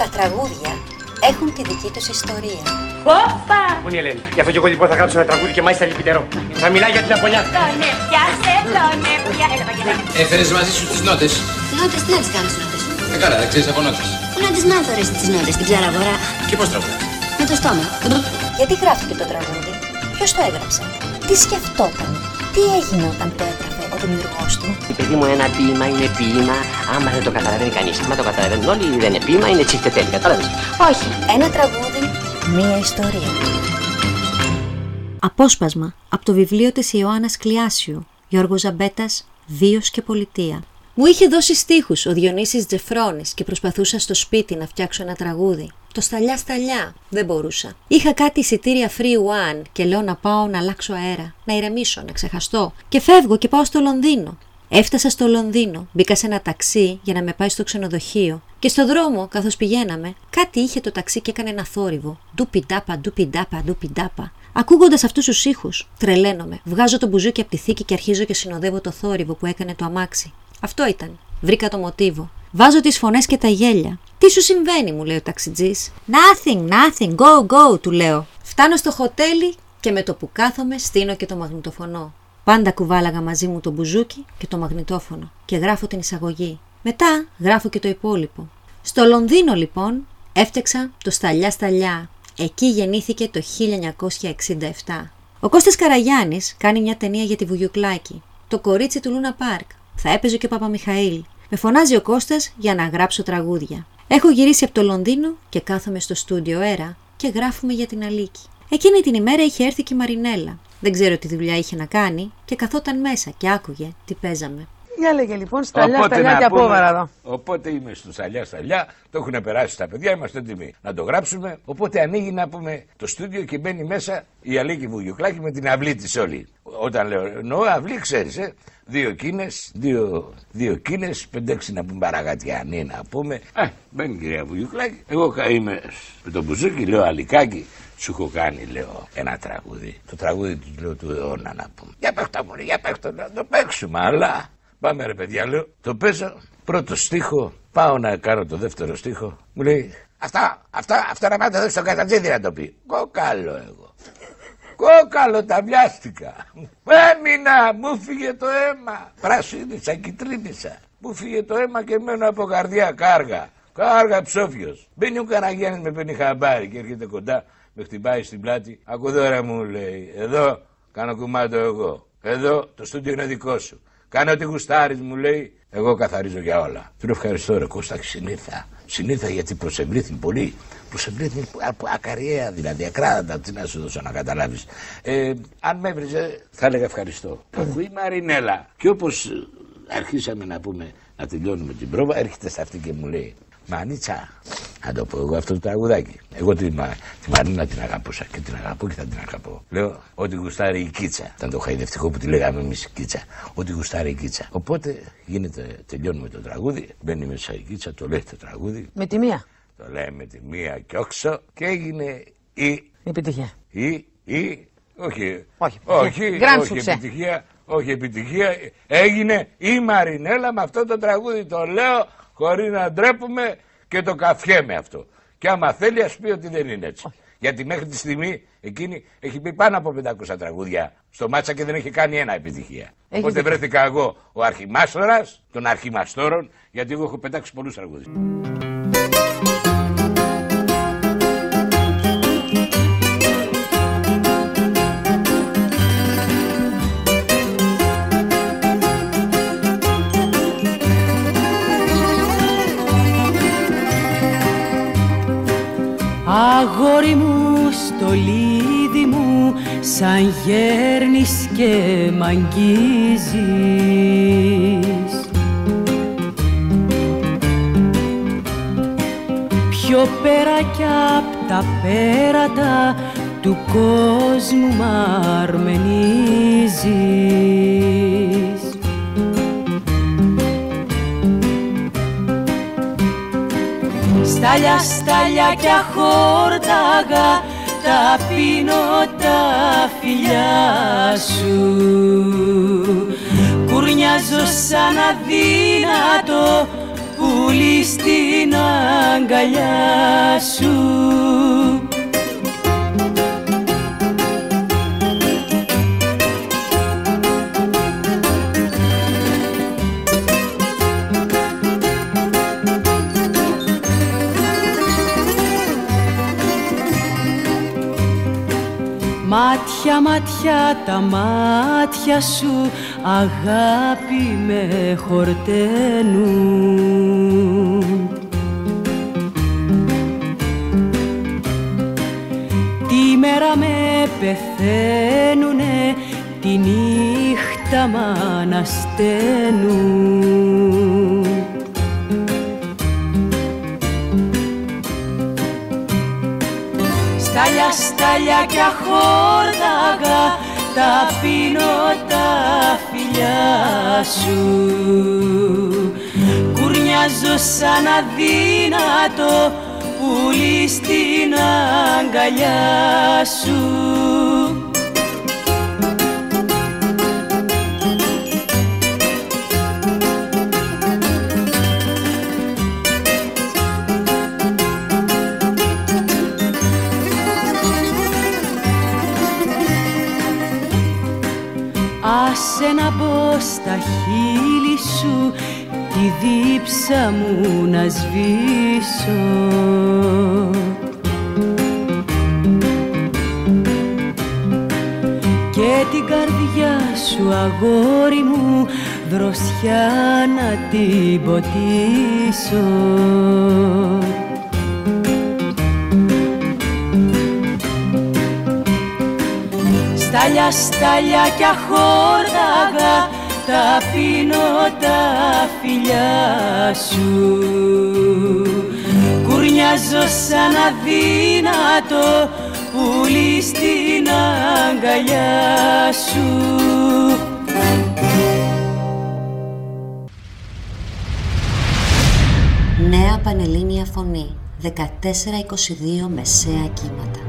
Τα τραγούδια έχουν τη δική τους ιστορία. Όπα! Πού είναι η Ελένη; Γι' αυτό και εγώ λοιπόν θα γράψω ένα τραγούδι και μάλιστα λυπητερό. Θα μιλάει για την Απολιά. Τον έπιασε, τον έπιασε. Έλα, Βαγγέλη. Έφερες μαζί σου τις νότες. Νότες, τι να τις κάνεις νότες; Ε, καλά, δεν ξέρεις από νότες. Πού να τις μάθω ρε τις νότες, την ψαραγορά. Και πώς τραγουδάς. Με το στόμα. Γιατί γράφτηκε το τραγούδι, ποιος το έγραψε, τι σκεφτόταν, τι έγινε όταν το έγραφε; Ο δημιουργός του. Παιδί μου, ένα ποίημα είναι ποίημα. Άμα δεν το καταλαβαίνει κανείς, άμα το καταλαβαίνουν όλοι, δεν είναι ποίημα, είναι τσιφτετέλη. Κατάλαβε. Όχι, ένα τραγούδι, μία ιστορία. Απόσπασμα από το βιβλίο της Ιωάννας Κλειάσιου, Γιώργος Ζαμπέτας, «Βίος και πολιτεία». Μου είχε δώσει στίχους ο Διονύσης Τζεφρόνης και προσπαθούσα στο σπίτι να φτιάξω ένα τραγούδι. Το σταλιά σταλιά, δεν μπορούσα. Είχα κάτι εισιτήρια free one και λέω να πάω να αλλάξω αέρα, να ηρεμήσω, να ξεχαστώ. Και φεύγω και πάω στο Λονδίνο. Έφτασα στο Λονδίνο, μπήκα σε ένα ταξί για να με πάει στο ξενοδοχείο. Και στο δρόμο, καθώς πηγαίναμε, κάτι είχε το ταξί και έκανε ένα θόρυβο. Ντουπιντάπα, ντουπιντάπα, ντουπιντάπα. Ακούγοντας αυτούς τους ήχους, τρελαίνομαι. Βγάζω το μπουζούκι από τη θήκη και αρχίζω και συνοδεύω το θόρυβο που έκανε το αμάξι. Αυτό ήταν. Βρήκα το μοτίβο. Βάζω τις φωνές και τα γέλια. Τι σου συμβαίνει, μου λέει ο ταξιτζής. Nothing, nothing, go, go, του λέω. Φτάνω στο χοτέλι και με το που κάθομαι στείνω και το μαγνητοφωνό. Πάντα κουβάλαγα μαζί μου το μπουζούκι και το μαγνητόφωνο και γράφω την εισαγωγή. Μετά γράφω και το υπόλοιπο. Στο Λονδίνο λοιπόν έφτιαξα το Σταλιά Σταλιά. Εκεί γεννήθηκε το 1967. Ο Κώστας Καραγιάννης κάνει μια ταινία για τη Βουγιουκλάκη. Το κορίτσι του Λούνα Πάρκ. Θα έπαιζε και ο Παπαμιχαήλ. Με φωνάζει ο Κώστας για να γράψω τραγούδια. Έχω γυρίσει από το Λονδίνο και κάθομαι στο στούντιο Έρα και γράφουμε για την Αλίκη. Εκείνη την ημέρα είχε έρθει και η Μαρινέλα. Δεν ξέρω τι δουλειά είχε να κάνει και καθόταν μέσα και άκουγε τι παίζαμε. Για λέγε λοιπόν, σταλιά, Οπότε σταλιά να και πούμε- απόβαρα εδώ. Οπότε είμαι στο σταλιά σταλιά, το έχουν περάσει τα παιδιά, είμαστε έτοιμοι να το γράψουμε. Οπότε ανοίγει να πούμε το στούντιο και μπαίνει μέσα η Αλίκη Βουγιουκλάκη με την αυλή της όλη. Όταν λέω εννοώ αυλή, ξέρεις, ε. Δύο κίνες, δύο, δύο κίνες, πέντε-έξι να πούμε παραγατιανοί να πούμε. Ε, μπαίνει η κυρία Βουγιουκλάκη. Εγώ κα- είμαι με τον μπουζούκι, λέω Αλικάκι. Σου έχω κάνει, λέω, ένα τραγούδι. Το τραγούδι του λέω του αιώνα να πούμε. Για παίχτα μου, ρε, για παίχτα να το παίξουμε, αλλά. Πάμε ρε παιδιά, λέω. Το παίζω, πρώτο στίχο. Πάω να κάνω το δεύτερο στίχο. Μου λέει, αυτά, αυτά, αυτά να πάτε εδώ στον κατατζίδι να το πει. Κόκαλο εγώ. Κόκαλο τα βιάστηκα. Έμεινα, μου φύγε το αίμα. Πρασίνησα, κυτρίνησα. Μου φύγε το αίμα και μένω από καρδιά κάργα. Κάργα ψόφιος. Μπαίνει ο Καραγιάννης με παίρνει χαμπάρι και έρχεται κοντά, με χτυπάει στην πλάτη. Ακού τώρα μου λέει, εδώ κάνω κουμάντο εγώ. Εδώ το στούντιο είναι δικό σου. Κάνε ό,τι γουστάρεις μου λέει. Εγώ καθαρίζω για όλα. Του λέω ευχαριστώ ρε Κώστα συνήθα. Συνήθα γιατί προσευλήθη πολύ. Προσευλήθη από ακαριέα δηλαδή, ακράδαντα. Τι να σου δώσω να καταλάβεις. Ε, αν με έβριζε θα έλεγα ευχαριστώ. Αφού η Μαρινέλα και όπως ε, αρχίσαμε να πούμε να τελειώνουμε την πρόβα έρχεται σε αυτή και μου λέει Μανίτσα, να το πω εγώ αυτό το τραγουδάκι. Εγώ τη, Μα, τη Μαρίνα την αγαπούσα και την αγαπώ και θα την αγαπώ. Λέω ότι γουστάρει η κίτσα. Ήταν το χαϊδευτικό που τη λέγαμε εμείς η κίτσα. Ότι γουστάρει η κίτσα. Οπότε γίνεται, τελειώνουμε το τραγούδι, μπαίνει μέσα η κίτσα, το λέει το τραγούδι, Με τη μία. το λέει με τη μία και όξο και έγινε η, Επιτυχία. η, η, όχι, Όχι, όχι, Grand όχι succès. επιτυχία, όχι επιτυχία, έγινε η Μαρινέλα με αυτό το τραγούδι, το λέω χωρίς να ντρέπουμε και το καφιέμαι αυτό. Και άμα θέλει ας πει ότι δεν είναι έτσι. Γιατί μέχρι τη στιγμή εκείνη έχει πει πάνω από 500 τραγούδια στο μάτσα και δεν έχει κάνει ένα επιτυχία. Έχεις Οπότε δίκιο. βρέθηκα εγώ ο αρχιμάστορας των αρχιμαστόρων γιατί εγώ έχω πετάξει πολλούς τραγούδια. Αγόρι μου στο λίδι μου σαν γέρνεις και μ' αγγίζεις Πιο πέρα κι απ' τα πέρατα του κόσμου μ' αρμενίζεις Στάλια, στάλια κι αχόρταγα τα πίνω τα φιλιά σου. Κουρνιάζω σαν αδύνατο πουλί στην αγκαλιά αγκαλιά σου Μάτια, μάτια, τα μάτια σου αγάπη με χορταίνουν. Τη μέρα με πεθαίνουνε, τη νύχτα μ' ανασταίνουν Στάλια, στάλια κι αχόρταγα τα πίνω τα φιλιά σου. Κουρνιάζω σαν αδύνατο πουλί στην αγκαλιά σου Άσε να μπω στα χείλη σου τη δίψα μου να σβήσω. Και την καρδιά σου αγόρι μου δροσιά να την ποτίσω Στάλια, στάλια κι αχόρταγα τα πίνω τα φιλιά σου. Κουρνιάζω σαν αδύνατο πουλί στην αγκαλιά σου. Νέα Πανελλήνια Φωνή. 14-22 Μεσαία Κύματα